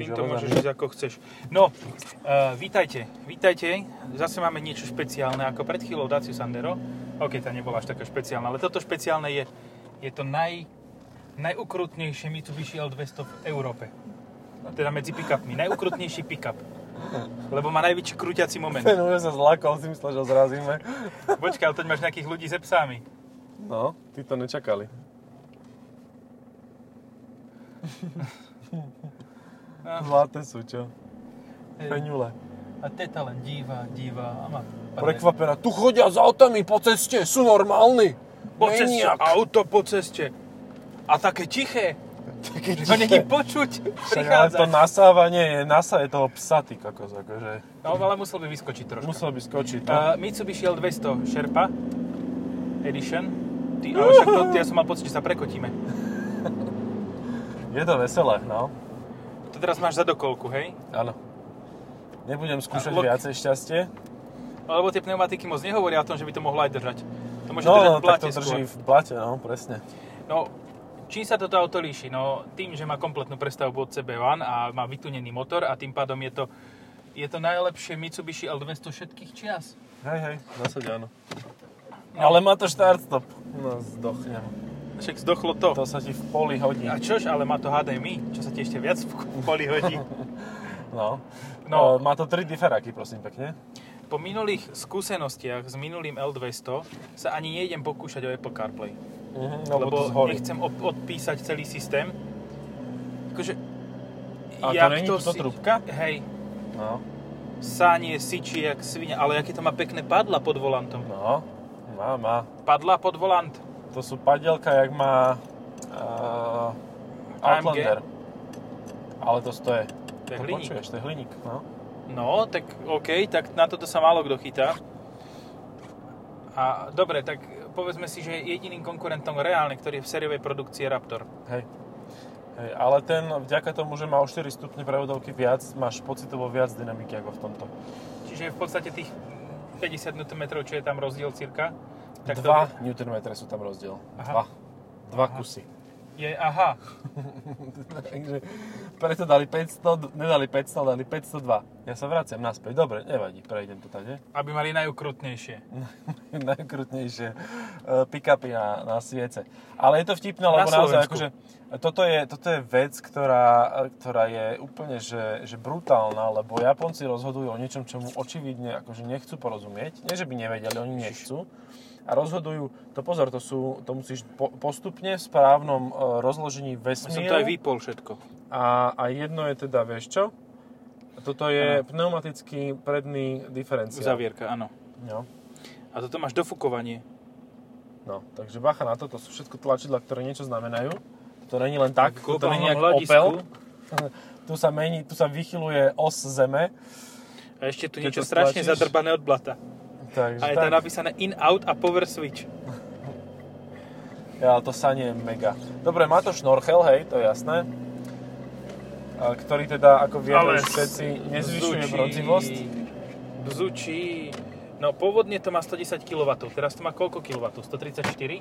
Týmto Železný. môžeš ísť ako chceš. No, uh, vítajte, vítajte. Zase máme niečo špeciálne, ako pred chvíľou Dacia Sandero. OK, tá nebola až taká špeciálna, ale toto špeciálne je, je to naj, najukrutnejšie Mitsubishi L200 v Európe. Teda medzi pick-upmi. Najukrutnejší pick-up. Lebo má najväčší krúťací moment. Ten už sa zlakol, si myslel, že ho zrazíme. Počkaj, ale teď máš nejakých ľudí se psami. No, tí to nečakali. Zlaté sú, čo? Peňule. A teta len díva, díva a má... Prekvapená. Tu chodia s autami po ceste, sú normálni. Po ceste, auto po ceste. A také tiché. Také Že ho není počuť. Však ale to Prichádza. nasávanie je nasa je toho psa, ty kokos, akože. No, ale musel by vyskočiť trošku. Musel by skočiť, no. Uh, Mitsubishi L200 Sherpa Edition. Ty, ale však to, ja som mal pocit, že sa prekotíme. Je to veselé, no. To teraz máš za dokolku, hej? Áno. Nebudem skúšať lok- viacej šťastie. Lebo tie pneumatiky moc nehovoria o tom, že by to mohlo aj držať. To môže No, držať v tak blate to drží skôr. v blate, no, presne. No, čím sa toto auto líši? No, tým, že má kompletnú prestavbu od CB1 a má vytunený motor a tým pádom je to, je to najlepšie Mitsubishi L200 všetkých čias. Hej, hej, v zásade áno. No. Ale má to start stop. No, zdochnem. Však zdochlo to. To sa ti v poli hodí. A čož, ale má to HDMI, čo sa ti ešte viac v poli hodí. No. No. no. má to 3 diferáky, prosím pekne. Po minulých skúsenostiach s minulým L200 sa ani nejdem pokúšať o Apple CarPlay. Mhm, lebo, lebo to nechcem op- odpísať celý systém. Akože, A to není túto si- trúbka? Hej, No, sánie, syčí jak svinia, ale aké to má pekné padla pod volantom. no. Má, má. Padla pod volant. To sú padielka, jak má uh, AMG. Outlander. Ale to stoje. To je To hliník. Počuješ, to je hliník, no. No, tak OK, tak na toto sa málo kto chytá. A dobre, tak povedzme si, že jediným konkurentom reálne, ktorý je v sériovej produkcii je Raptor. Hej. Hej, ale ten, vďaka tomu, že má o 4 stupne prevodovky viac, máš pocitovo viac dynamiky ako v tomto. Čiže v podstate tých 50 Nm, čo je tam rozdiel cirka, tak 2 to Nm sú tam rozdiel. Aha. 2. Dva Aha. kusy. je, aha, Takže preto dali 500, nedali 500, dali 502. Ja sa vraciam naspäť. Dobre, nevadí, prejdem to tady. aby mali najukrutnejšie. Najkrutnejšie uh, pick-upy na, na sviece. Ale je to vtipné, lebo naozaj akože, toto je, toto je vec, ktorá, ktorá je úplne že, že brutálna, lebo Japonci rozhodujú o niečom, čomu očividne akože nechcú porozumieť. Nie, že by nevedeli, oni nechcú. A rozhodujú, to pozor, to, sú, to musíš po, postupne v správnom uh, rozložení Ja som vesmíru. to aj vypol všetko. A, a jedno je teda, vieš čo? Toto je pneumatický predný diferenciál. Zavierka, áno. No. A toto máš dofukovanie. no, takže bacha na to, to sú všetko tlačidla, ktoré niečo znamenajú. To není len tak, to není hľadisku. Opel. Tu sa mení, tu sa vychyluje os zeme. A ešte tu niečo strašne zadrbané od blata. Takže A je tam napísané in, out a power switch. Ja, ale to sanie je mega. Dobre, má to šnorchel, hej, to je jasné. A, ktorý teda, ako vieme všetci, nezvyšuje brodzivosť. Bzučí. No pôvodne to má 110 kW, teraz to má koľko kW? 134?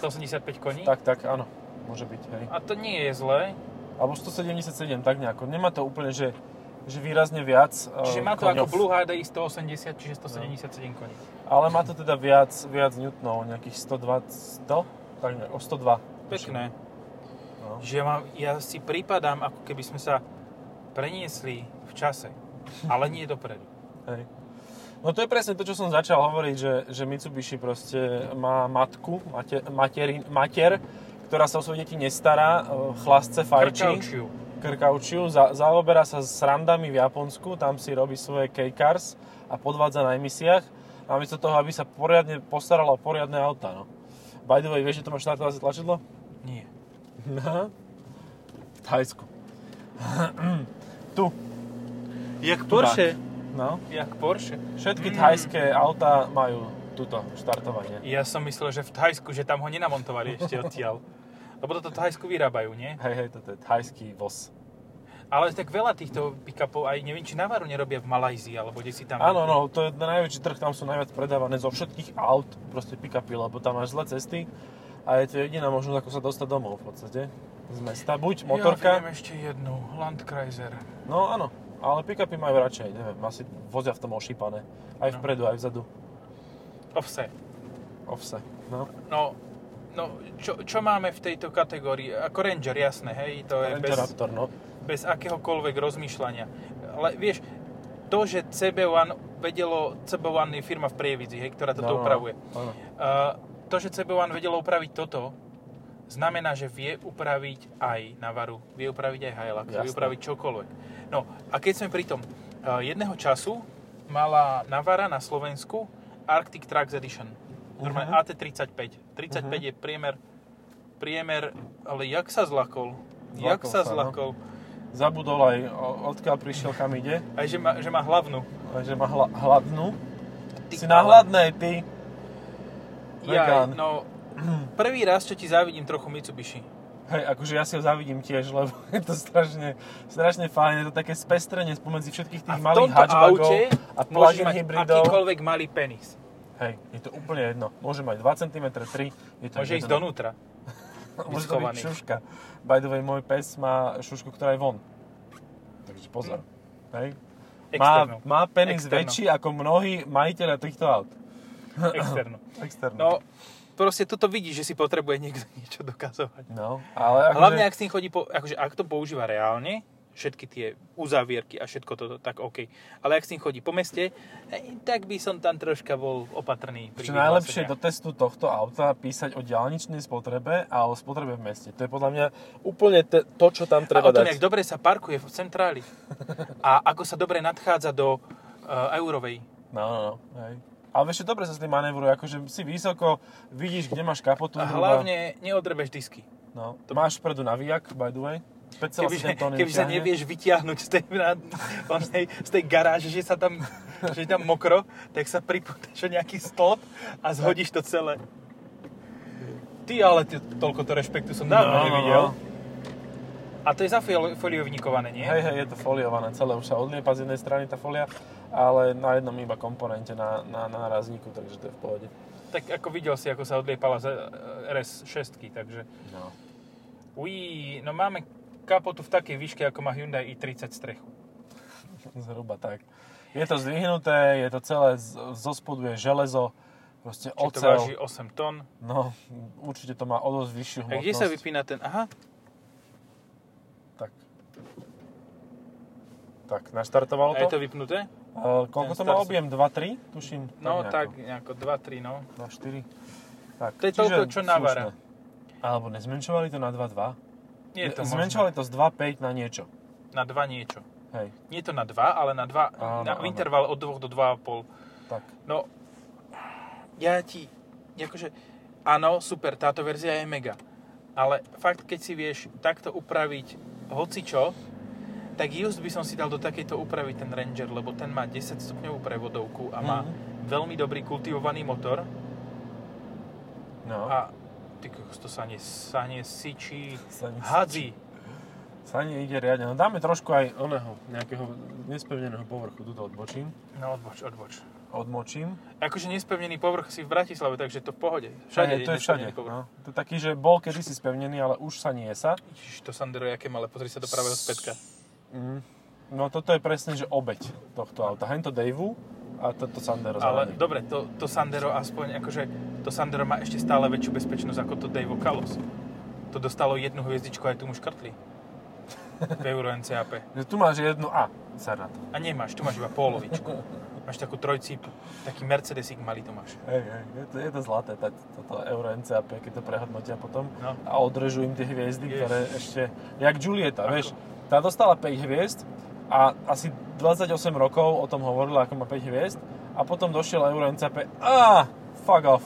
185 koní? Tak, tak, áno. Môže byť, hej. A to nie je zlé. Alebo 177, tak nejako. Nemá to úplne, že, že výrazne viac Čiže eh, má to ako koňov. Blue HDI 180, čiže 177 koní. Ale má to teda viac, viac newtonov, nejakých 120, 100? Tak nejak, o 102. Pekné. No. Že ja, mám, ja si prípadám, ako keby sme sa preniesli v čase, ale nie dopredu. Hej. No to je presne to, čo som začal hovoriť, že, že Mitsubishi proste má matku, mater, materin, mater, ktorá sa o svoje deti nestará, eh, chlasce fajčí. Krkaučiu. Krkaučiu, za, zaoberá sa s randami v Japonsku, tam si robí svoje K-Cars a podvádza na emisiách. Namiesto toho, aby sa poriadne postarala o poriadne auta. No. By the way, vieš, že to má štartovacie tlačidlo? Nie. No. V Thajsku. tu. Jak Porsche. No. Jak Porsche. Všetky Mm. thajské auta majú túto štartovanie. Ja som myslel, že v Thajsku, že tam ho nenamontovali ešte odtiaľ. Lebo toto Thajsku vyrábajú, nie? Hej, hej, toto je thajský voz. Ale tak veľa týchto pick-upov, aj neviem, či Navaru nerobia v Malajzii, alebo kde si tam... Áno, no, to je najväčší trh, tam sú najviac predávané zo všetkých aut, proste pick-upy, lebo tam máš zlé cesty a je to jediná možnosť, ako sa dostať domov v podstate. Z mesta. Buď Ja motorka, viem ešte jednu. Landkreiser. no áno, ale pick-upy majú radšej, neviem, asi vozia v tom ošípané. Aj No. vpredu, aj vzadu. Offset. Offse. No, No, no čo, čo máme v tejto kategórii? Ako Ranger, jasné, hej? To je Ranger bez, Raptor, no. bez akéhokoľvek rozmýšľania. Ale vieš, to, že CB1 vedelo, CB1 je firma v Prievidzi, hej, ktorá toto No, no, no. upravuje. Áno. Uh, to, že CB1 vedelo upraviť toto, znamená, že vie upraviť aj Navaru, vie upraviť aj Hilux, vie upraviť čokoľvek. No a keď sme pri tom, uh, jedného času mala Navara na Slovensku Arctic Trucks Edition. Normálne Mhm. AT35. 35 Mhm. je priemer, priemer, ale jak sa zlakol? Jak Zlakol sa sa, no. zlakol? Zabudol aj, odkiaľ prišiel, kam ide. Aj že má, že má hlavnú. A že má hla, hladnú. Ty si na hladnej, ty. Ja, no, prvý raz, čo ti závidím trochu Mitsubishi. Hej, akože ja si ho závidím tiež, lebo je to strašne, strašne fajn. Je to také spestrenie spomedzi všetkých tých malých hatchbackov a plug-in hybridov. akýkoľvek malý penis. Hej, je to úplne jedno. Môže mať 2 cm, 3 je to Môže ísť jedno. donútra. Môže to byť šuška. By the way, môj pes má šušku, ktorá je von. Takže pozor. Hej. Má, má penis Externú. väčší ako mnohí majiteľia týchto aut. Externú. Externo. No, proste toto vidíš, že si potrebuje niekto niečo dokazovať. no ale akože, Hlavne, ak s tým chodí, po, akože ak to používa reálne, všetky tie uzávierky a všetko toto, tak OK. Ale ak s tým chodí po meste, eh, tak by som tam troška bol opatrný. Čo najlepšie do testu tohto auta písať o diálničnej spotrebe a o spotrebe v meste. To je podľa mňa úplne te, to, čo tam A o treba tom, dať. jak dobre sa parkuje v centráli. A ako sa dobre nadchádza do uh, eurovej. No, no, no. Hej. Ale vieš, dobre sa s tým manévruje, akože si vysoko, vidíš, kde máš kapotu. A hlavne neodrebeš disky. No, to máš vpredu navíjak, by the way. 5,7 Kebyže, kebyže sa nevieš vytiahnuť z tej, na, onej, z tej garáže, že sa tam, že je tam mokro, tak sa pripútaš o nejaký stĺp a zhodíš to celé. Ty ale ty, toľko to rešpektu som dávno No, no, nevidel. no. A to je za foli- foliovníkované, nie? Hej, hej, je to foliované celé, už sa odliepa z jednej strany tá folia, ale na jednom iba komponente na, na, na nárazníku, takže to je v pohode. Tak ako videl si, ako sa odliepala z eh, RS6, takže... No. Uí, no máme kapotu v takej výške, ako má Hyundai i30 strechu. Zhruba tak. Je to zdvihnuté, je to celé, zo spodu je železo, proste Či to ocel. váži 8 tón. No, určite to má o dosť vyššiu A hmotnosť. kde sa vypína ten... Aha, Tak. Tak, naštartovalo a je to? to vypnuté? Uh, koľko ten to má objem? 2-3? Tuším. No nejako. tak, nejako 2-3, no. 2-4. Tak, To je toľko, čo slušné. Alebo nezmenšovali to na 2-2? Nie je to Zmenšovali to z 2-5 na niečo. Na 2 niečo. Hej, Nie je to na 2, ale na 2, Áno, na áno. interval od 2 do 2,5. tak. No, ja ti, akože, áno, super, táto verzia je mega. Ale fakt, keď si vieš takto upraviť hocičo, tak just by som si dal do takejto úpravy ten Ranger, lebo ten má 10 stupňovú prevodovku a má Mhm. veľmi dobrý kultivovaný motor No. a ty to sa sičí, Sa ne- hadzí. Sa nie ide riadne. No dáme trošku aj oného, nejakého nespevneného povrchu. Tuto odbočím. No odboč, odboč. Odmočím. Akože nespevnený povrch si v Bratislave, takže to v pohode. Všade Hej, to je všade. povrch. No. To je taký, že bol kedysi spevnený, ale už sa nie sa. Ježiš, to Sandero je aké malé, pozri sa do pravého spätka. Mm. No toto je presne, že obeď tohto auta. Hento Daveu a toto Sandero Ale zelený. dobre, to, to Sandero aspoň, akože to Sandero má ešte stále väčšiu bezpečnosť ako to Daewoo Kalos. To dostalo jednu hviezdičku aj tu mu škrtli. V Euro NCAP. Tu máš jednu A. Ser na to. A nemáš, tu máš iba polovičku. Máš takú trojcípu. Taký Mercedesík malý to máš. Hej, hej, je to, je to zlaté, tá, toto Euro NCAP, keď to prehodnotia potom No. a odrežú im tie hviezdy, Jež. ktoré ešte, jak Julieta, Ako? vieš, tá dostala 5 hviezd a asi 28 rokov o tom hovorila, ako má 5 hviezd a potom došiel Euro NCAP, a fuck off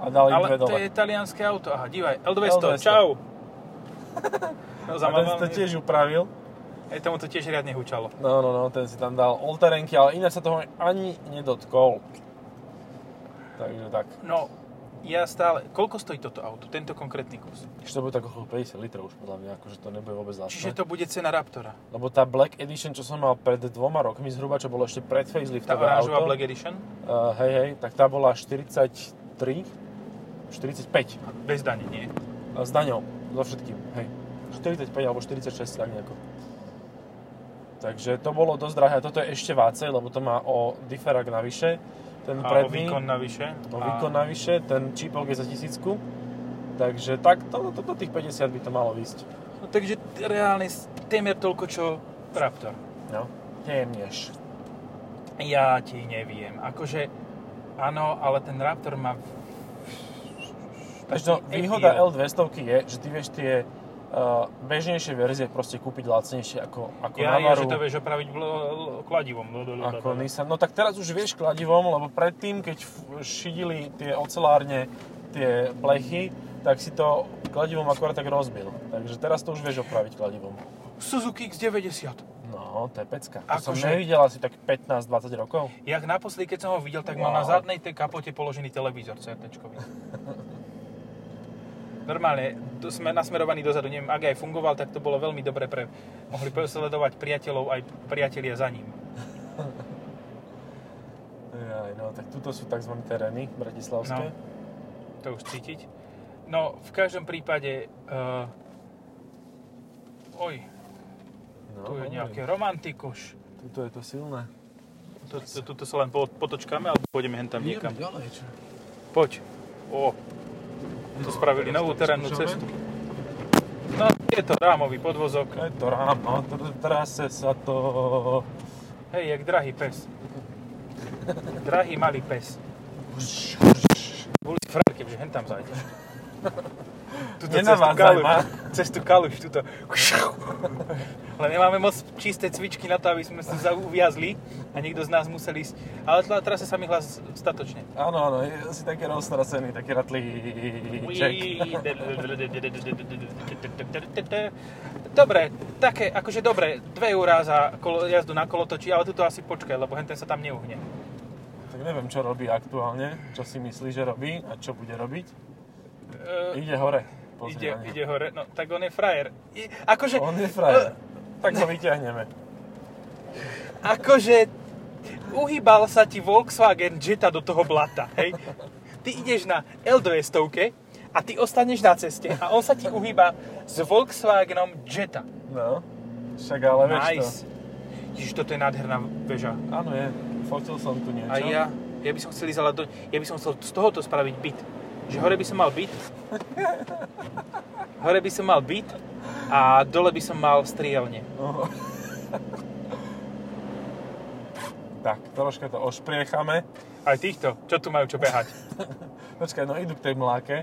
a dal im Ale dve to dole. je talianské auto. Aha, dívaj, L200, L200. čau. No, A ten to tiež upravil. Aj tomu to tiež riadne hučalo. No, no, no, ten si tam dal olterenky, ale ináč sa toho ani nedotkol. Takže tak. No, ja stále... Koľko stojí toto auto, tento konkrétny kus? Ešte to bude tak okolo 50 litrov už podľa mňa, akože to nebude vôbec lacné. Čiže to bude cena Raptora. Lebo tá Black Edition, čo som mal pred dvoma rokmi zhruba, čo bolo ešte pred Tá faceliftové oranžová Black Edition, uh, hej, hej, tak tá bola 43, 45 bez dane, nie? s daňou, so všetkým, hej. 45 alebo 46, tak nejako. Takže to bolo dosť drahé. Toto je ešte vácej, lebo to má o diferak navyše. Ten A o predný, výkon navyše. o výkon navyše, ten čípok je za tisícku. Takže tak, to, to, to, tých 50 by to malo výsť. No, takže reálne témer toľko, čo Raptor. No, témnež. Ja ti neviem. Akože, áno, ale ten Raptor má... No, taký výhoda appeal. L200 je, že ty vieš tie uh, bežnejšie verzie proste kúpiť lacnejšie ako, ako Ja, ja, Navaru, že to vieš opraviť kladivom. L- ako Nissan. No tak teraz už vieš kladivom, lebo predtým, keď šidili tie ocelárne tie plechy, tak si to kladivom akorát tak rozbil. Takže teraz to už vieš opraviť kladivom. Suzuki X90. No, to je pecka. To som Akože- nevidel asi tak 15-20 rokov. Jak naposledy, keď som ho videl, tak mal Wow. na zadnej tej kapote položený televízor CRT-čkový. Normálne, tu sme nasmerovaní dozadu, neviem, ak aj fungoval, tak to bolo veľmi dobre pre... Mohli sledovať priateľov aj priatelia za ním. Jaj, no, tak tuto sú tzv. terény bratislavské. To už cítiť. No, v každom prípade... Uh, oj, No, tu je nejaké romantikuš. Tuto je to silné. Tu- tu- Tuto sa len po- potočkáme, alebo pôjdeme hen tam niekam. ďalej, čo? Poď. O, tu spravili novú terénnu cestu. No, je to rámový podvozok. Je to ráno, tr- trase sa to... Hej, jak drahý pes. Drahý malý pes. Boli si frajerke, že hen tam. Tuto Nenavádzaj ma. Cez tú kaluš, tuto. Ale nemáme moc čisté cvičky na to, aby sme sa uviazli a niekto z nás musel ísť. Ale tla trase sa mi hlas statočne. Áno, áno, je asi taký roztrasený, taký ratlíček. Dobre, také, akože dobre, 2 eurá za kolo, jazdu na kolotoči, ale tuto asi počkaj, lebo henten sa tam neuhne. Tak neviem, čo robí aktuálne, čo si myslí, že robí a čo bude robiť. E, Ide hore. Pozri ide, ide hore, no tak on je frajer. I, akože, On je frajer. Tak ho vyťahneme. akože uhýbal sa ti Volkswagen Jetta do toho blata, hej? Ty ideš na L200 a ty ostaneš na ceste a on sa ti uhýba s Volkswagenom Jetta. No, však ale vieš Nice. to. Ježiš, toto je nádherná väža. Áno je, fotil som tu niečo. A ja, ja by som chcel ísť, ale do, ja by som chcel z tohoto spraviť byt. Že hore by som mal byt. Hore by som mal byt a dole by som mal strielne. No. tak, troška to ošpriechame. Aj týchto, čo tu majú čo behať. Počkaj, no idú k tej mláke.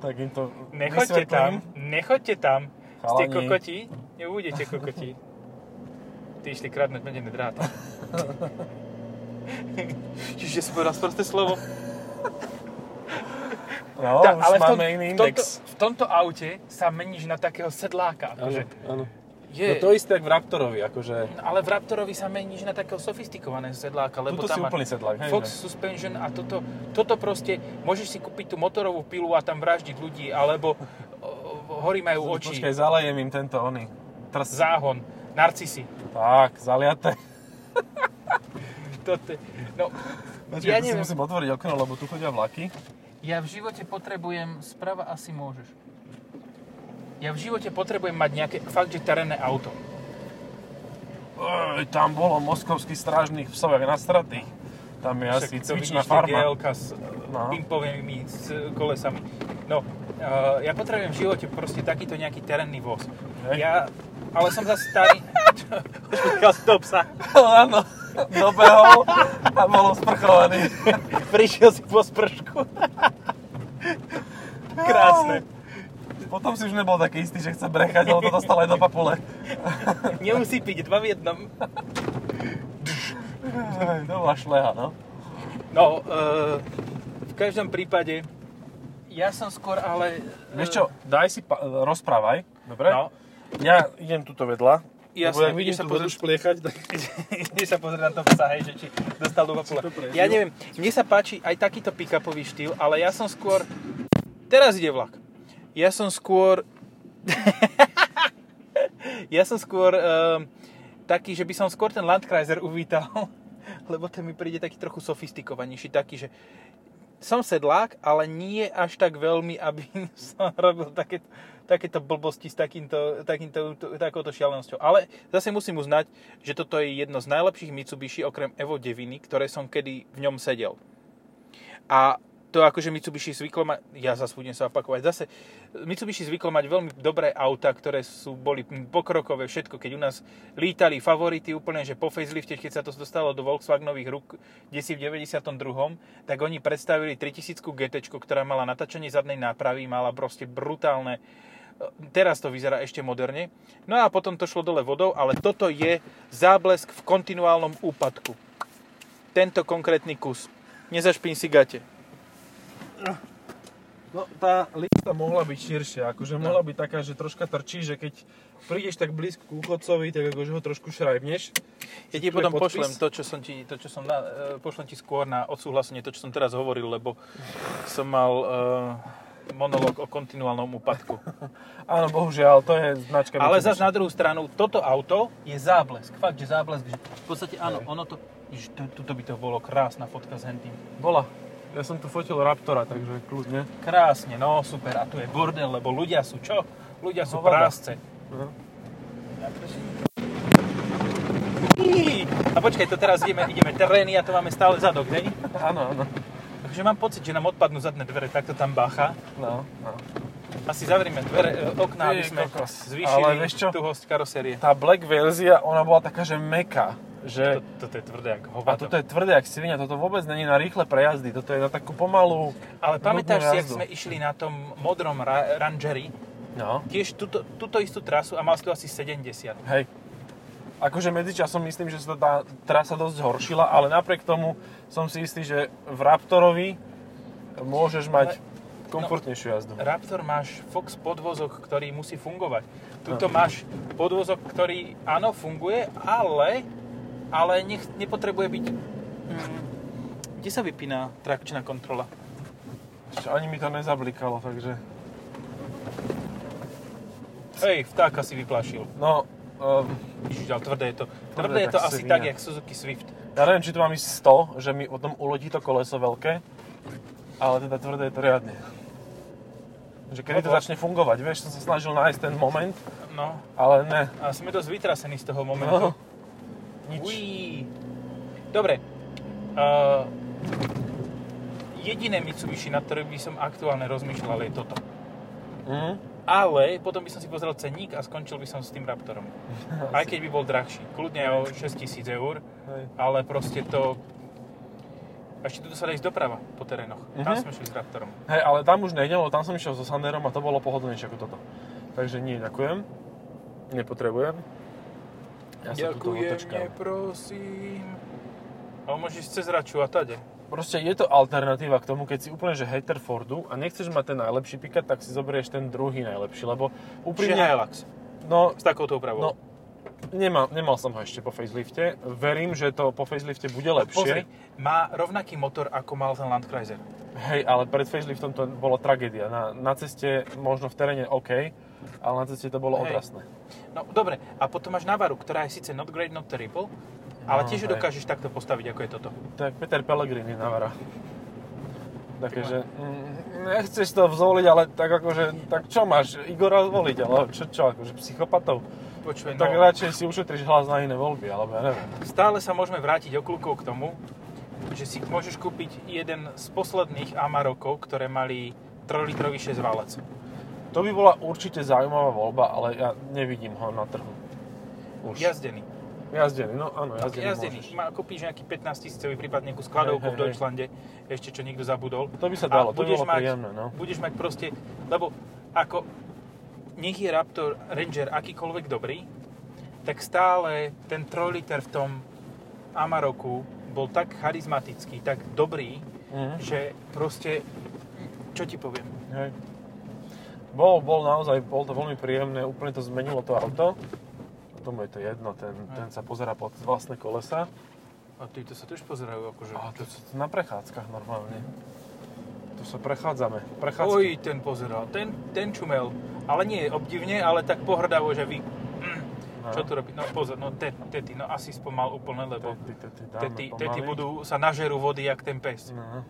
Tak im to Nechoďte tam, vysvetlím. nechoďte tam. Ste Chalani. kokoti? Nebudete kokoti. Ty išli kradnúť medený drát. Čiže som povedal sprosté slovo. No, Tá, už ale v, tom, máme iný v, tomto, index. v tomto aute sa meníš na takého sedláka. Akože, áno. je, No to isté, jak v Raptorovi, akože... Ale v Raptorovi sa meníš na takého sofistikovaného sedláka, lebo Tuto si tam máš úplný sedlák, hej, Fox že? Suspension a toto, toto proste, môžeš si kúpiť tú motorovú pilu a tam vraždiť ľudí, alebo o, horí majú oči, Počkaj, zalejem im tento oný. Trs. záhon, narcisy. Tak, zaliate. Toto, no, Počkaj, ja si neviem, musím otvoriť okno, lebo tu chodia vlaky. Ja v živote potrebujem, sprava asi môžeš. Ja v živote potrebujem mať nejaké fakt, že terénne auto. Ej, tam bolo moskovský strážnych psov, jak nastratých. Tam je asi Však to cvičná farma. GLK s No. pimpovými s kolesami. No, uh, ja potrebujem v živote proste takýto nejaký terénny voz. Hej. Ja, ale som zase starý. Toho psa. Áno, dobehol a bol sprchovaný. Prišiel si po spršku. Krásne. Potom si už nebol taký istý, že chce brechať, lebo to dostal aj do papule. Nemusí piť, dva v jednom. To bola šleha, no. No, uh, v každom prípade, ja som skôr ale... eh, Vieš čo, daj si, pa- rozprávaj, dobre? No, Ja idem tuto vedľa, Jasné, lebo vidím sa pozrieť- špliechať, tak... Ideš sa pozrieť na to psa, hej, že či dostal do vapula. Ja neviem, mne sa páči aj takýto pick-upový štýl, ale ja som skôr... Teraz ide vlak. Ja som skôr... ja som skôr um, taký, že by som skôr ten Landkreiser uvítal, lebo ten mi príde taký trochu sofistikovanejší, taký, že som sedlák, ale nie až tak veľmi, aby som robil také, takéto blbosti s takýmto, takýmto, takouto šialenosťou. Ale zase musím uznať, že toto je jedno z najlepších Mitsubishi okrem Evo 9, ktoré som kedy v ňom sedel. A to akože Mitsubishi zvyklo mať, ja zase budem sa opakovať, zase Mitsubishi zvyklo mať veľmi dobré auta, ktoré sú, boli pokrokové, všetko, keď u nás lítali favority úplne, že po facelifte, keď sa to dostalo do Volkswagenových rúk, kde si v 92. tak oni predstavili 3000 GT, ktorá mala natáčanie zadnej nápravy, mala proste brutálne teraz to vyzerá ešte moderne. No a potom to šlo dole vodou, ale toto je záblesk v kontinuálnom úpadku. Tento konkrétny kus. Nezašpín si gate. No, tá lista mohla byť širšia, akože no. mohla byť taká, že troška trčí, že keď prídeš tak blízko k úchodcovi, tak akože ho trošku šrajbneš. Ja ti potom pošlem to, čo som ti, to, čo som na, uh, pošlem ti skôr na odsúhlasenie, to, čo som teraz hovoril, lebo som mal uh, monológ o kontinuálnom úpadku. Áno, bohužiaľ, to je značka. Ale zase na druhú stranu, toto auto je záblesk. Fakt, že záblesk. Že v podstate áno, ono to, že to, tuto by to bolo krásna fotka s hentým. Bola. Ja som tu fotil Raptora, takže kľudne. Krásne, no super. A tu je bordel, lebo ľudia sú čo? Ľudia sú Hovada. prásce. Uh-huh. A počkaj, to teraz ideme, ideme terény a to máme stále zadok, ne? Áno, áno. Takže mám pocit, že nám odpadnú zadné dvere, tak to tam bácha. No, no. Asi zavrime dvere, e, okná, aby sme zvýšili Ale vieš čo? tuhosť karosérie. Tá black verzia, ona bola taká, že meká že... Toto je tvrdé ako hovado. A toto je tvrdé ako svinia, toto vôbec není na rýchle prejazdy, toto je na takú pomalú Ale pamätáš si, jak sme išli na tom modrom ra- Rangeri? No. Tiež túto, túto istú trasu a mal si to asi 70. Hej. Akože medzičasom myslím, že sa tá trasa dosť zhoršila, ale napriek tomu som si istý, že v Raptorovi môžeš mať ale, komfortnejšiu jazdu. No, Raptor máš Fox podvozok, ktorý musí fungovať. Tuto no. máš podvozok, ktorý áno, funguje, ale ale nech, nepotrebuje byť... Mm, kde sa vypína trakčná kontrola? Ešte ani mi to nezablikalo, takže... Hej, vtáka si vyplašil. No, um, Ježiš, ale tvrdé je to. Tvrdé, tvrdé je to asi tak, jak Suzuki Swift. Ja neviem, či tu mám ísť 100, že mi potom uletí to koleso veľké, ale teda tvrdé je to riadne. Že kedy no, to začne fungovať, vieš, som sa snažil nájsť ten moment, no. ale ne. A sme dosť vytrasení z toho momentu. No. Nič. Uí. Dobre. Uh, jediné Mitsubishi, na ktoré by som aktuálne rozmýšľal, je toto. Mm. Ale potom by som si pozrel cenník a skončil by som s tým Raptorom. Aj keď by bol drahší. Kľudne o 6000 eur. Ale proste to... A ešte tu sa dá ísť doprava po terénoch. Mm-hmm. Tam sme šli s Raptorom. Hej, ale tam už nejdem, lebo tam som išiel so Sanderom a to bolo pohodlnejšie ako toto. Takže nie, ďakujem. Nepotrebujem. Ja sa Ďakujem, neprosím. A môžeš cez Raču a tade. Proste je to alternatíva k tomu, keď si úplne že hater Fordu a nechceš mať ten najlepší pikat, tak si zoberieš ten druhý najlepší, lebo úprimne... Čiže Hilux. No, s takouto úpravou. No, nemal, nemal som ho ešte po facelifte. Verím, že to po facelifte bude lepšie. Pozri, má rovnaký motor, ako mal ten Landkreiser. Hej, ale pred faceliftom to bolo tragédia. Na, na ceste, možno v teréne OK, ale na ceste to bolo hej. odrasné. No dobre, a potom máš Navaru, ktorá je síce not great, not terrible, ale no, tiež ju dokážeš takto postaviť, ako je toto. Tak Peter Pellegrini Navara. Takže, že nechceš to zvoliť, ale tak akože, tak čo máš, Igora zvoliť, ale čo, čo, akože psychopatov? Počuj, tak no, radšej si ušetriš hlas na iné voľby, alebo ja neviem. Stále sa môžeme vrátiť okľukov k tomu, že si môžeš kúpiť jeden z posledných Amarokov, ktoré mali 3-litrový 6 válec. To by bola určite zaujímavá voľba, ale ja nevidím ho na trhu. Už. Jazdený. Jazdený, no áno, jazdený, jazdený. Má, kúpiš nejaký 15 tisícový, prípadne nejakú skladovku hey, hey, v Deutschlande, hey. ešte čo niekto zabudol. To by sa dalo, to by bolo mať, príjemné, no. Budeš mať proste, lebo ako nech je Raptor Ranger akýkoľvek dobrý, tak stále ten 3 liter v tom Amaroku bol tak charizmatický, tak dobrý, mm-hmm. že proste, čo ti poviem? Hej. Bol, bol naozaj, bol to veľmi príjemné, úplne to zmenilo to auto. Tomu je to jedno, ten, ten sa pozera pod vlastné kolesa. A títo sa tiež pozerajú akože... A to sú na prechádzkach normálne. Tu sa prechádzame. Prechádzky. Oj, ten pozeral, ten, ten čumel. Ale nie obdivne, ale tak pohrdavo, že vy... Mm, no. Čo tu robí? No pozor, no tety, no asi spomal úplne, lebo tety, tety, tety, tety budú, sa nažerú vody, jak ten pes. No.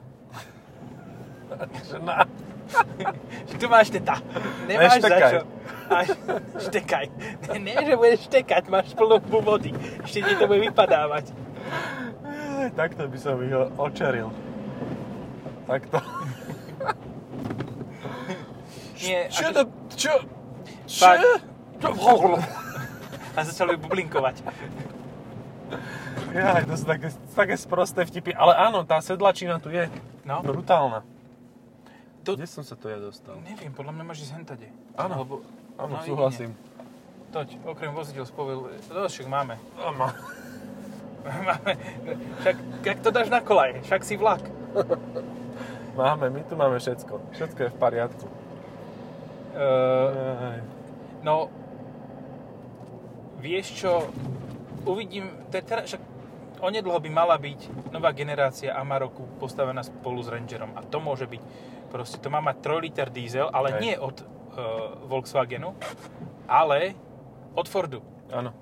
Na, Tu máš teta. Nemáš za Neštekaj. čo. Až, štekaj. Ne, ne, že budeš štekať, máš plnú hubu vody. Ešte ti to bude vypadávať. takto by som ich očeril. Takto. Nie, Čo to... Čo? Čo? Čo? A začali bublinkovať. Jaj, to sú také, také sprosté vtipy. Ale áno, tá sedlačina tu je No, brutálna. To, Kde som sa to ja dostal? neviem, podľa mňa máš ísť hentade. Áno. Alebo, Áno, no, súhlasím. jedine. Toď, okrem vozidel spovil, no však máme. Áno. máme. Však, jak to dáš na kolaj, však si vlak. Máme, my tu máme všetko. Všetko je v poriadku. Uh, Jaj. no, vieš čo, uvidím, te, teraz, však onedlho by mala byť nová generácia Amaroku postavená spolu s Rangerom a to môže byť, proste to má mať 3 liter diesel, ale Hej. nie od uh, Volkswagenu, ale od Fordu. Áno.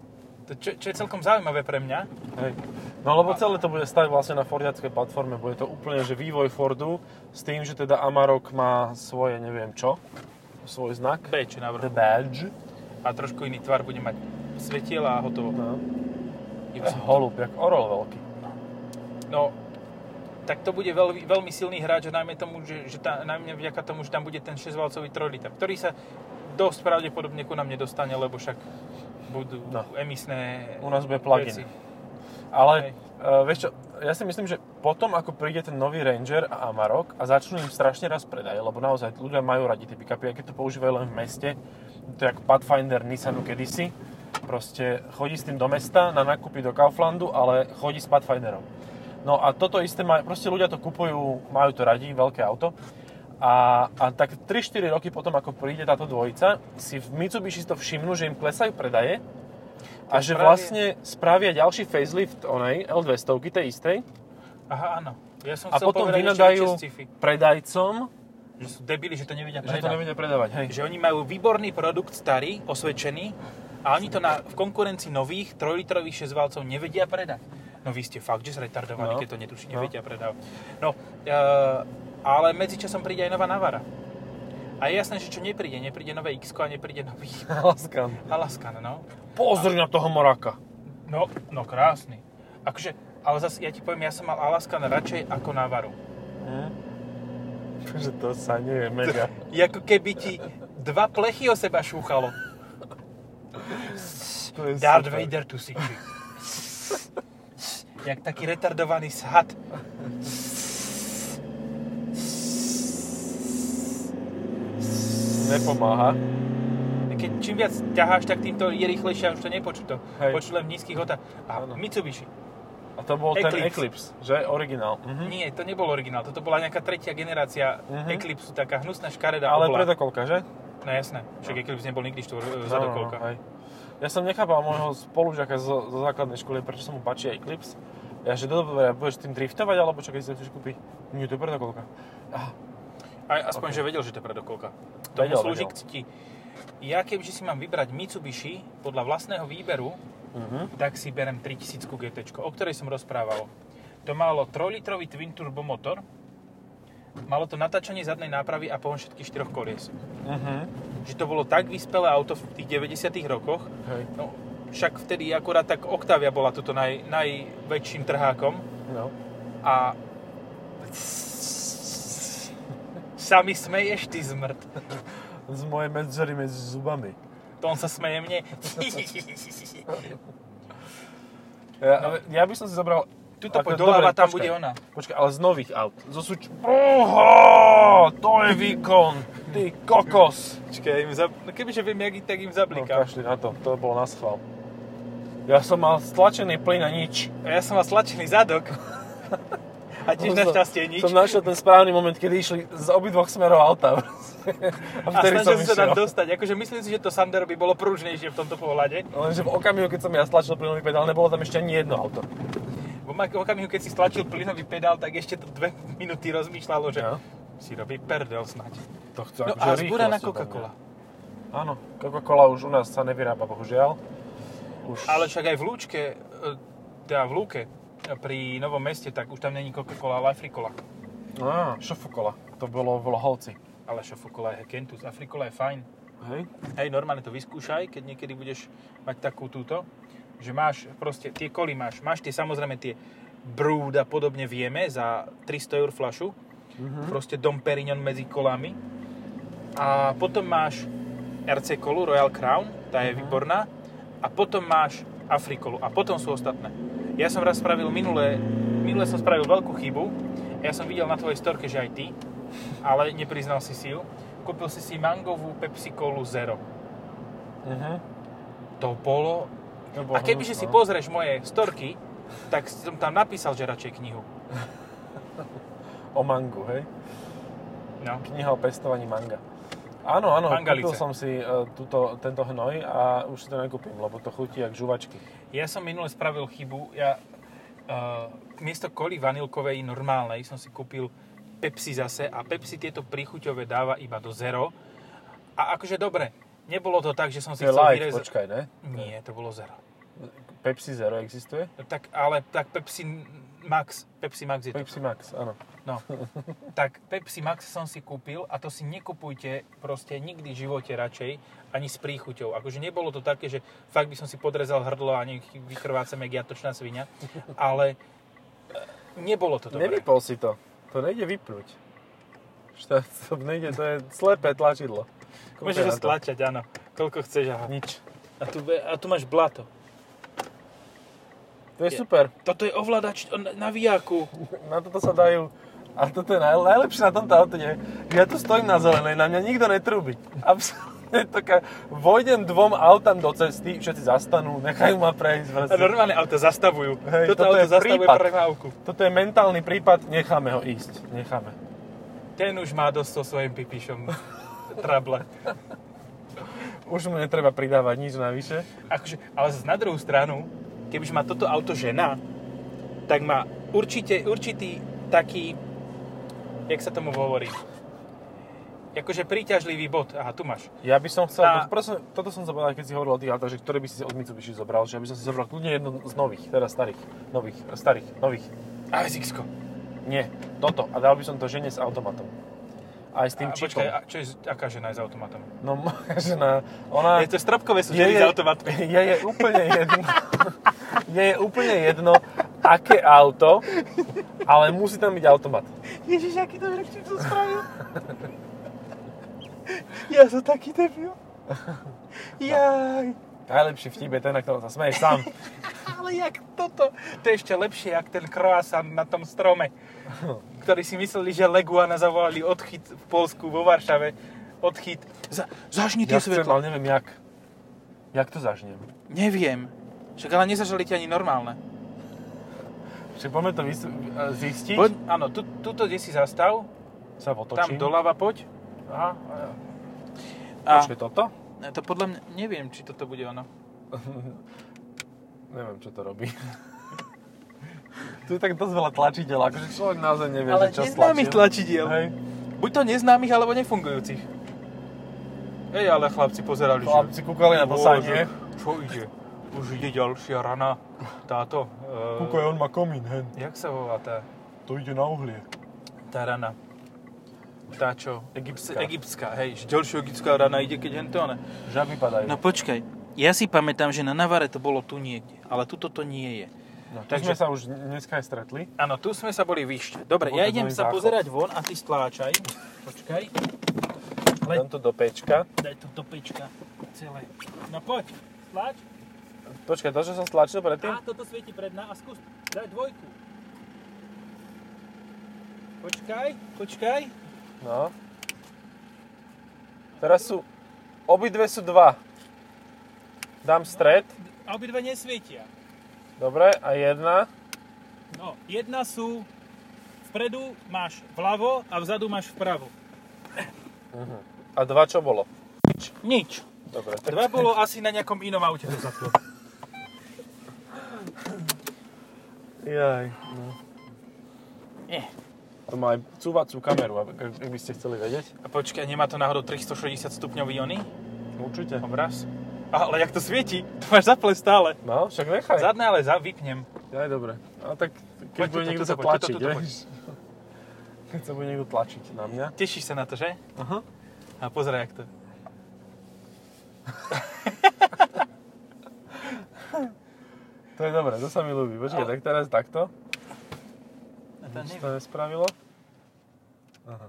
To, čo, čo je celkom zaujímavé pre mňa, Hej. No lebo celé to bude stať vlastne na Fordiackej platforme. Bude to úplne, že vývoj Fordu s tým, že teda Amarok má svoje neviem čo, svoj znak. B, čo na The vrchu. badge. A trošku iný tvar bude mať svetiela a hotovo. No. Iba Holub, jak orol veľký. No, tak to bude veľmi, veľmi silný hráč, najmä, tomu, že, že tá, najmä vďaka tomu, že tam bude ten 6-valcový 3 liter, ktorý sa dosť pravdepodobne ku nám nedostane, lebo však budú No. emisné U nás bude veci. Ale Hej. uh, vieš čo, ja si myslím, že potom, ako príde ten nový Ranger a Amarok a začnú im strašne raz predaje, lebo naozaj ľudia majú radi tie pick-upy, aj keď to používajú len v meste, to je ako Pathfinder Nissanu kedysi, proste chodí s tým do mesta na nákupy do Kauflandu, ale chodí s Pathfinderom. No a toto isté, maj, proste ľudia to kupujú, majú to radi, veľké auto. A, a tak 3-4 roky potom, ako príde táto dvojica, si v Mitsubishi to všimnú, že im klesajú predaje a že spravia- vlastne spravia ďalší facelift onej L200, tej istej Aha, áno. Ja som a potom vynadajú predajcom, že sú debili, že to nevedia že to nevedia predávať. Hej. Že oni majú výborný produkt, starý, osvedčený, a oni to na, v konkurencii nových 3-litrových 6-valcov nevedia predať. No vy ste fakt, že zretardovaní, No. keď to netuší, No. nevedia predávať. No, e, ale medzičasom príde aj nová Navara. A je jasné, že čo nepríde, nepríde nové x a nepríde nový Laskan. Alaskan, no. Pozri na toho moraka. No, no krásny. Akože, ale zase ja ti poviem, ja som mal Alaskan radšej ako Navaru. Hm? Že to sa nie je mega. Je ako keby ti dva plechy o seba šúchalo. Darth super. Vader tu si. Jak taký retardovaný sad. Nepomáha. Keď čím viac ťaháš, tak tým to je rýchlejšie a už to nepočuť to. Hej. Počuť len v nízkych hotách. A Áno. Mitsubishi. A to bol ten Eclipse. Eclipse, že? Originál. Mhm. Nie, to nebol originál. Toto bola nejaká tretia generácia Mhm. Eclipse, taká hnusná škaredá Ale obla. predokolka, že? No jasné, však Eclipse nebol nikdy štvor, No, no, zadokolka. no, hej. Ja som nechápal môjho spolužiaka zo, zo základnej školy, prečo sa mu páči Eclipse. Ja, že dobre, budeš tým driftovať, alebo čo, keď si to chceš kúpiť? Nie, to je predokolka. Ah, Aj aspoň, Ok. že vedel, že to je predokolka. Tomu Vedel, slúži vedel. k cti. Ja kebyže si mám vybrať Mitsubishi podľa vlastného výberu, mhm. tak si berem 3000 GT, o ktorej som rozprával. To malo 3-litrový twin turbo motor, malo to natáčanie zadnej nápravy a pohon všetkých štyroch kolies. Mhm. Že to bolo tak vyspelé auto v tých 90 rokoch, Hej. no však vtedy akurát tak Octavia bola toto naj, najväčším trhákom No. a sa mi smeješ, ty zmrt. Z mojej medzery medzi zubami. To on sa smeje mne. Ja, ja by som si zobral... Tuto poď doľava, tam počkaj. bude ona. Počkaj, ale z nových aut. Zo súč... Oho, to je výkon. Ty kokos. Počkaj, im zab... no kebyže viem, jak, tak im No, zablikám. kašli na to, to bolo na schvál. Ja som mal stlačený plyn a nič. Ja som mal stlačený zadok. A tiež našťastie nič. Som našiel ten správny moment, kedy išli z obidvoch smerov auta. a A vtedy som snažil sa tam dostať. Akože myslím si, že to Sandero by bolo pružnejšie v tomto pohľade. Lenže v okamihu, keď som ja stlačil plynový pedál, nebolo tam ešte ani jedno auto. V okamihu, keď si stlačil plynový pedál, tak ešte to dve minúty rozmýšľalo, že No. si robí perdel snať. To chce No akože a sú tam, Coca-Cola. Áno, Coca-Cola už u nás sa nevyrába, bohužiaľ. Už... Ale však aj v Lúčke, e, teda v Lúke, pri Novom meste, tak už tam není Coca-Cola, ale aj Fricola. Á, šofukola. To bolo v Lohovci. Ale šofukola je Kentus, Afrikola je fajn. Hej? Hej, normálne to vyskúšaj, keď niekedy budeš mať takú túto, že máš proste, tie koly máš, máš tie samozrejme tie Brood a podobne vieme za 300 eur flašu, Mhm. proste Dom Perignon medzi kolami. A potom máš RC kolu Royal Crown, tá je Mhm. výborná. A potom máš Afrikolu a potom sú ostatné. Ja som raz spravil minulé, minulé som spravil veľkú chybu. Ja som videl na tvojej storke, že aj ty, ale nepriznal si si ju. Kúpil si si mangovú Pepsi Colu Zero. Mhm. To bolo... To bolo A kebyže hnusno. si pozrieš moje storky, tak som tam napísal, že radšej knihu. O mangu, hej? No. Kniha o pestovaní manga. Áno, áno, Mangalice. kúpil som si uh, túto, tento hnoj a už si to nekúpim, lebo to chutí jak žuvačky. Ja som minule spravil chybu. Ja uh, miesto koli vanilkovej normálnej som si kúpil Pepsi zase a Pepsi tieto príchuťové dáva iba do zero. A akože dobre, nebolo to tak, že som si To chcel light, vyrezať... počkaj, ne? Nie, to bolo zero. Pepsi Zero existuje? Tak, ale tak Pepsi Max, Pepsi Max je to. Pepsi Max, áno. No, tak Pepsi Max som si kúpil a to si nekupujte proste nikdy v živote radšej, ani s príchuťou. Akože nebolo to také, že fakt by som si podrezal hrdlo a nech vykrvácam jak jatočná svinia, ale e, nebolo to dobré. Nevypol si to. To nejde vypnúť. To nejde, to je slepé tlačidlo. Kúkaj Môžeš ho stlačať, áno. Koľko chceš, aha. Nič. A tu, a tu máš blato. To je Je. super. Toto je ovládač na- výjaku. Na toto sa dajú... A toto je naj, najlepšie na tomto aute, že ja tu stojím na zelenej, na mňa nikto netrúbi. Absolutne taká... Vojdem dvom autám do cesty, všetci zastanú, nechajú ma prejsť. A normálne auta zastavujú. Hej, Toto toto auto je zastavuje prípad. premávku. Toto je mentálny prípad, necháme ho ísť. Necháme. Ten už má dosť so svojím pipišom trable. Už mu netreba pridávať nič navyše. Akože, ale na druhú stranu, kebyže má toto auto žena, tak má určite, určitý taký, jak sa tomu hovorí, akože príťažlivý bod. Aha, tu máš. Ja by som chcel, A- prosím, toto som zabral, keď si hovoril o tých autách, že ktoré by si od Mitsubishi zobral, že ja by som si zobral kľudne jedno z nových, teda starých, nových, starých, nových. asx Nie, toto. A dal by som to žene s automatom. Aj s tým A čipom. počkaj, a čo je, aká žena je s automatom? No moja žena, ona... Je to stropkové sú ženy s automatmi. Je, je úplne jedno, je, je úplne jedno, aké auto, ale musí tam byť automat. Ježiš, aký to vtip som spravil. ja som taký debil. Jaj. Najlepší vtip je ten, na ktorom sa smeješ sám. Ale jak toto? To je ešte lepšie, jak ten croissant na tom strome, ktorý si mysleli, že Leguana zavolali odchyt v Polsku, vo Varšave. Odchyt. Za, zažni Ja tie chcem, svetlo. ale neviem jak. Jak to zažnem? Neviem. Však ale nezažali ti ani normálne. Čiže poďme to vys- zistiť. Poď, áno, tu, tuto, kde si zastav, Sa tam otočím. doľava poď. Aha. A Počkej, toto? to podľa mňa, neviem, či toto bude ono. Neviem, čo to robí. tu je tak dosť veľa tlačidel, akože človek naozaj nevie, Ale že čo neznámych stlačil. tlačidiel. Hej. Buď to neznámych, alebo nefungujúcich. Hej, ale chlapci pozerali, že... Chlapci kúkali na to sadie. Čo ide? Už ide ďalšia rana. Táto. Uh, Kúkaj, on má komín, hen. Jak sa volá tá, To ide na uhlie. tá rana? Tá čo? Egyptská. Egyptská, hej. Ďalšia egyptská rana ide, keď hen to ne. Žaby padajú. No počkaj. Ja si pamätám, že na Navare to bolo tu niekde. Ale tuto to nie je. No, tu Takže- sme sa už dneska aj stretli. Áno, tu sme sa boli vyššie. Dobre, Bol ja to idem sa záchod. pozerať von a ty stláčaj. Počkaj. Le- Dám to do pečka. Daj to do pečka celé. No poď, stlač. Počkaj, to, že som stlačil predtým? A toto svieti predná a skús. Daj dvojku. Počkaj, počkaj. No. Teraz sú... Obidve sú dva. Dám stred. A obidve nesvietia. Dobre, a jedna. No, jedna sú vpredu máš vľavo a vzadu máš vpravo. A dva čo bolo? Nič. Dobre, tak Dva bolo asi na nejakom inom aute to zaplo. Jaj, no. Nie. To má aj cúvacú kameru, ak by ste chceli vedieť. A počkaj, nemá to náhodou 360 stupňový ony? Určite. Obraz? Ale jak to svieti, to máš zaple stále. No, však nechaj. Zadné ale za, vypnem. Aj dobre. A tak keď bude niekto sa tlačiť, vieš. Keď sa bude niekto tlačiť na mňa. Tešíš sa na to, že? Aha. A pozeraj, jak to. To je dobré, to sa mi ľúbi. Počkaj, Ale- tak teraz takto. A to Nič neviem. to nespravilo. Aha.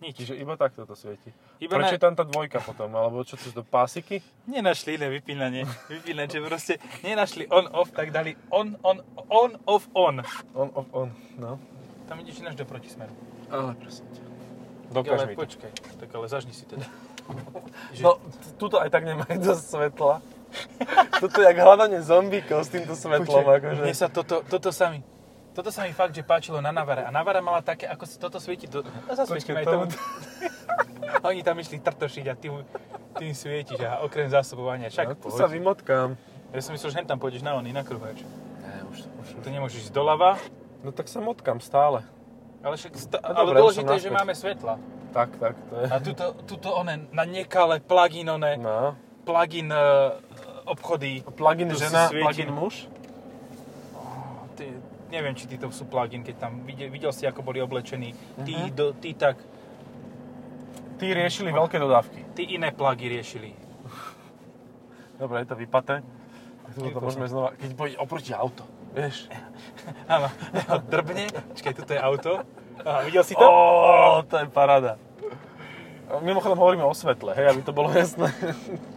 Nič. Čiže iba takto to svieti. Iba Prečo na... je tam tá dvojka potom? Alebo čo to sú to pásiky? Nenašli iné vypínanie. Vypínanie, že proste nenašli on, off, tak dali on, on, on, off, on. On, off, on. No. Tam ideš ináč do protismeru. Ale prosím ťa. Dokáž ale mi to. počkaj, tak ale zažni si teda. Že- No, tuto aj tak nemá dosť svetla. Toto je jak hľadanie zombíkov s týmto svetlom. Počkaj, akože. mne sa toto, toto sa mi, toto sa mi fakt, že páčilo na Navare. A Navara mala také, ako si toto svieti. To, no zasvietime aj tomu. Oni tam išli trtošiť a tým, tým svietiš. A okrem zásobovania. Však No, tu sa vymotkám. Ja som myslel, že hen tam pôjdeš na oný, na kruhač. Ne, už, už, Tu nemôžeš ísť doľava, No tak sa motkám stále. ale, však sta- No ale dobre, dôležité je, že máme svetla. Tak, tak, to je. A tuto, tuto one, na nekale plugin one, No. plugin uh, obchody. Plugin si žena, plugin muž. Ty, neviem, či ty to sú plugin, keď tam videl, videl si, ako boli oblečení. Tí, Mhm. do, tí tak, Tí riešili veľké dodávky. tí iné plugy riešili. Dobre, je to vypaté. Tu to môžeme znova, keď pôjde oproti auto. Vieš? Áno, drbne, počkaj, tuto je auto. Aha, videl si to? Ó, to je paráda. Mimochodom hovoríme o svetle, hej, aby to bolo jasné.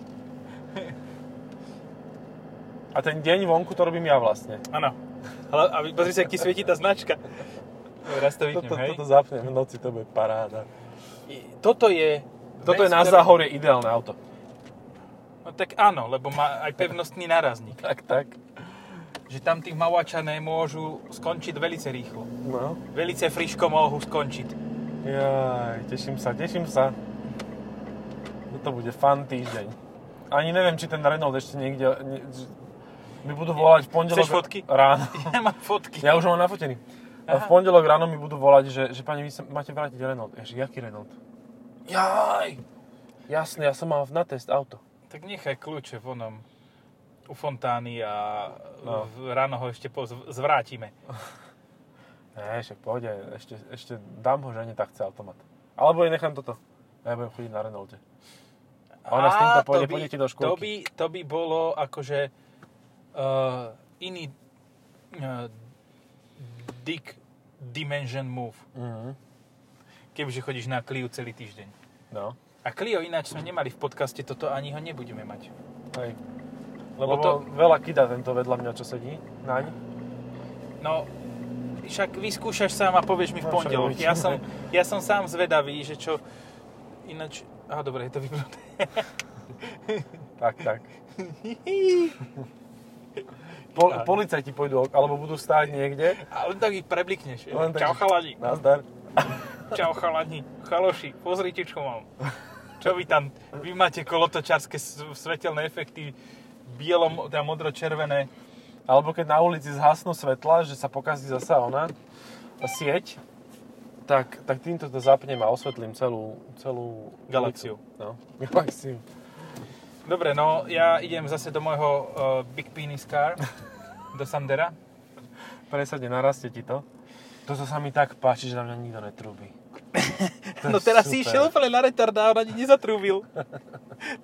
A ten deň vonku to robím ja vlastne. Áno. A pozri sa, ak ti svietí tá značka. Raz to vypnem, Toto, hej. toto zapnem v noci, to bude paráda. Toto je... Toto je na ktorá- záhorie ideálne auto. No tak áno, lebo má aj pevnostný nárazník. Tak, tak. Že tam tí mauačané môžu skončiť velice rýchlo. No. Velice friško mohú skončiť. Jaj, teším sa, teším sa. Toto bude fan týždeň. Ani neviem, či ten Renault ešte niekde... Mi budú volať v pondelok Chceš fotky? ráno. Ja mám fotky. Ja už ho mám nafotený. A v Aha. pondelok ráno mi budú volať, že, že pani, vy sa máte vrátiť Renault. Ja, že jaký Renault? Jaj! Jasne, ja som mal na test auto. Tak nechaj kľúče v onom u fontány a No. v- ráno ho ešte poz- zvrátime. Ne, však pohode, ešte, ešte dám ho žene, tak chce automat. Alebo jej nechám toto. Ja budem chodiť na Renaulte. A ona s týmto pôjde to by- deti do To škôlky. by, to by bolo akože uh, iný uh, dick dimension move. Mhm. Kebyže chodíš na Clio celý týždeň. No. A Clio ináč sme nemali v podcaste, toto ani ho nebudeme mať. Hej. Lebo, Lebo to, veľa kida tento vedľa mňa, čo sedí naň. no, však vyskúšaš sám a povieš mi v No, pondelok. Ja som, ja som sám zvedavý, že čo... Ináč... Aha, dobre, je to vypnuté. Tak, tak. Pol, policajti pôjdu, alebo budú stáť niekde. A len tak ich preblikneš. Len tak- Čau chalani, Nazdar. čau chalani, chaloši, pozrite čo mám. Čo vy tam, vy máte kolotočárske svetelné efekty, bielom, teda modro-červené. Alebo keď na ulici zhasnú svetla, že sa pokazí zasa ona, sieť, tak, tak týmto to zapnem a osvetlím celú, celú Galaxiu. No, galaxiu. Dobre, no ja idem zase do môjho uh, Big Penis Car, do Sandera. Presadne, narastie ti to. Toto sa mi tak páči, že na mňa nikto netrúbi. No teraz si super. išiel úplne na retarda a on ani nezatrúbil.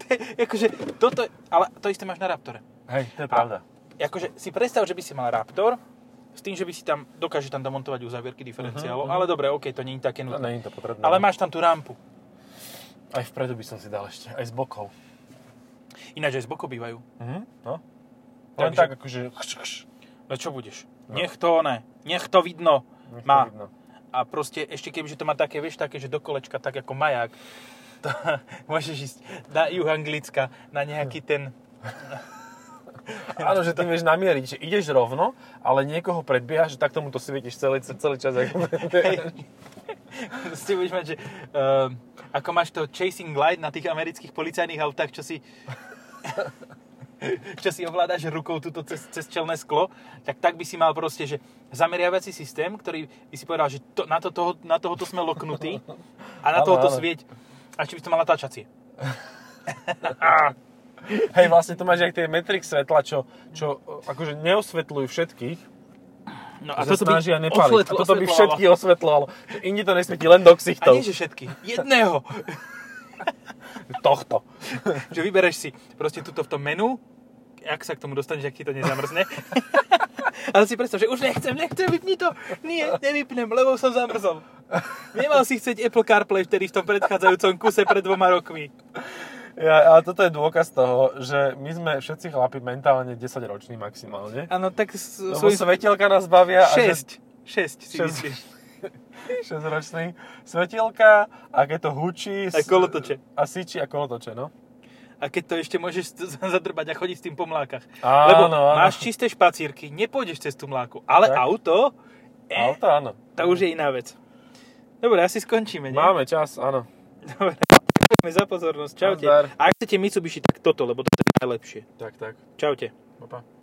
to je, akože, toto, ale to isté máš na Raptore. Hej, to je pravda. Akože si predstav, že by si mal Raptor, s tým, že by si tam, dokáže tam domontovať uzávierky diferenciálov, ale dobre, OK, to nie je také No, nutné. nie je to potrebné. Ale máš tam tú rampu. Aj vpredu by som si dal ešte, aj z bokov. Ináč aj z boku bývajú. Mhm, no. Len Takže- tak akože... No čo budeš? No. Nech to ne, nech to vidno. nech to Má. vidno. A proste ešte keby, že to má také, vieš, také, že do kolečka, tak ako maják, to môžeš ísť na juh Anglicka, na nejaký ten... Áno, že ty vieš namieriť, že ideš rovno, ale niekoho predbiehaš, že tak tomu to svietiš celý, celý čas. Ako... si budeš mať, že uh, ako máš to chasing light na tých amerických policajných autách, čo si čo si ovládaš rukou túto cez, cez čelné sklo, tak tak by si mal proste, že zameriavací systém, ktorý by si povedal, že to, na, to, toho, na tohoto sme loknutí a na tohoto svieť. A či by to mal natáčacie. Hej, vlastne to máš aj tie Matrix svetla, čo, čo akože neosvetľujú všetkých, No a to sa snažia nepáliť. osvetlo- a toto by všetky osvetľovalo. Že Inde to nesvietí len do A ksichtov. nie, že všetky. Jedného. Tohto. že vybereš si proste tuto v tom menu, ak sa k tomu dostaneš, ak ti to nezamrzne. Ale si predstav, že už nechcem, nechcem, vypni to. Nie, nevypnem, lebo som zamrzol. Nemal si chceť Apple CarPlay vtedy v tom predchádzajúcom kuse pred dvoma rokmi. Ja, ale toto je dôkaz toho, že my sme všetci chlapi mentálne 10 roční maximálne. Áno, tak s- svojím... svetielka nás bavia. a že- 6. 6 si Šesť. myslíš. 6 ročný. Svetielka, a keď to hučí... S- kolotoče. A síči a kolotoče, no. A keď to ešte môžeš zadrbať a chodiť s tým po mlákach. Áno, Lebo áno. máš čisté špacírky, nepôjdeš cez tú mláku. Ale Tak. auto, eh, Auto, áno. to už je iná vec. Dobre, asi skončíme, nie? Máme čas, áno. Dobre, ďakujeme za pozornosť. Čaute. Nazdar. A ak chcete Mitsubishi, tak toto, lebo toto je najlepšie. Tak, tak. Čaute. Opa.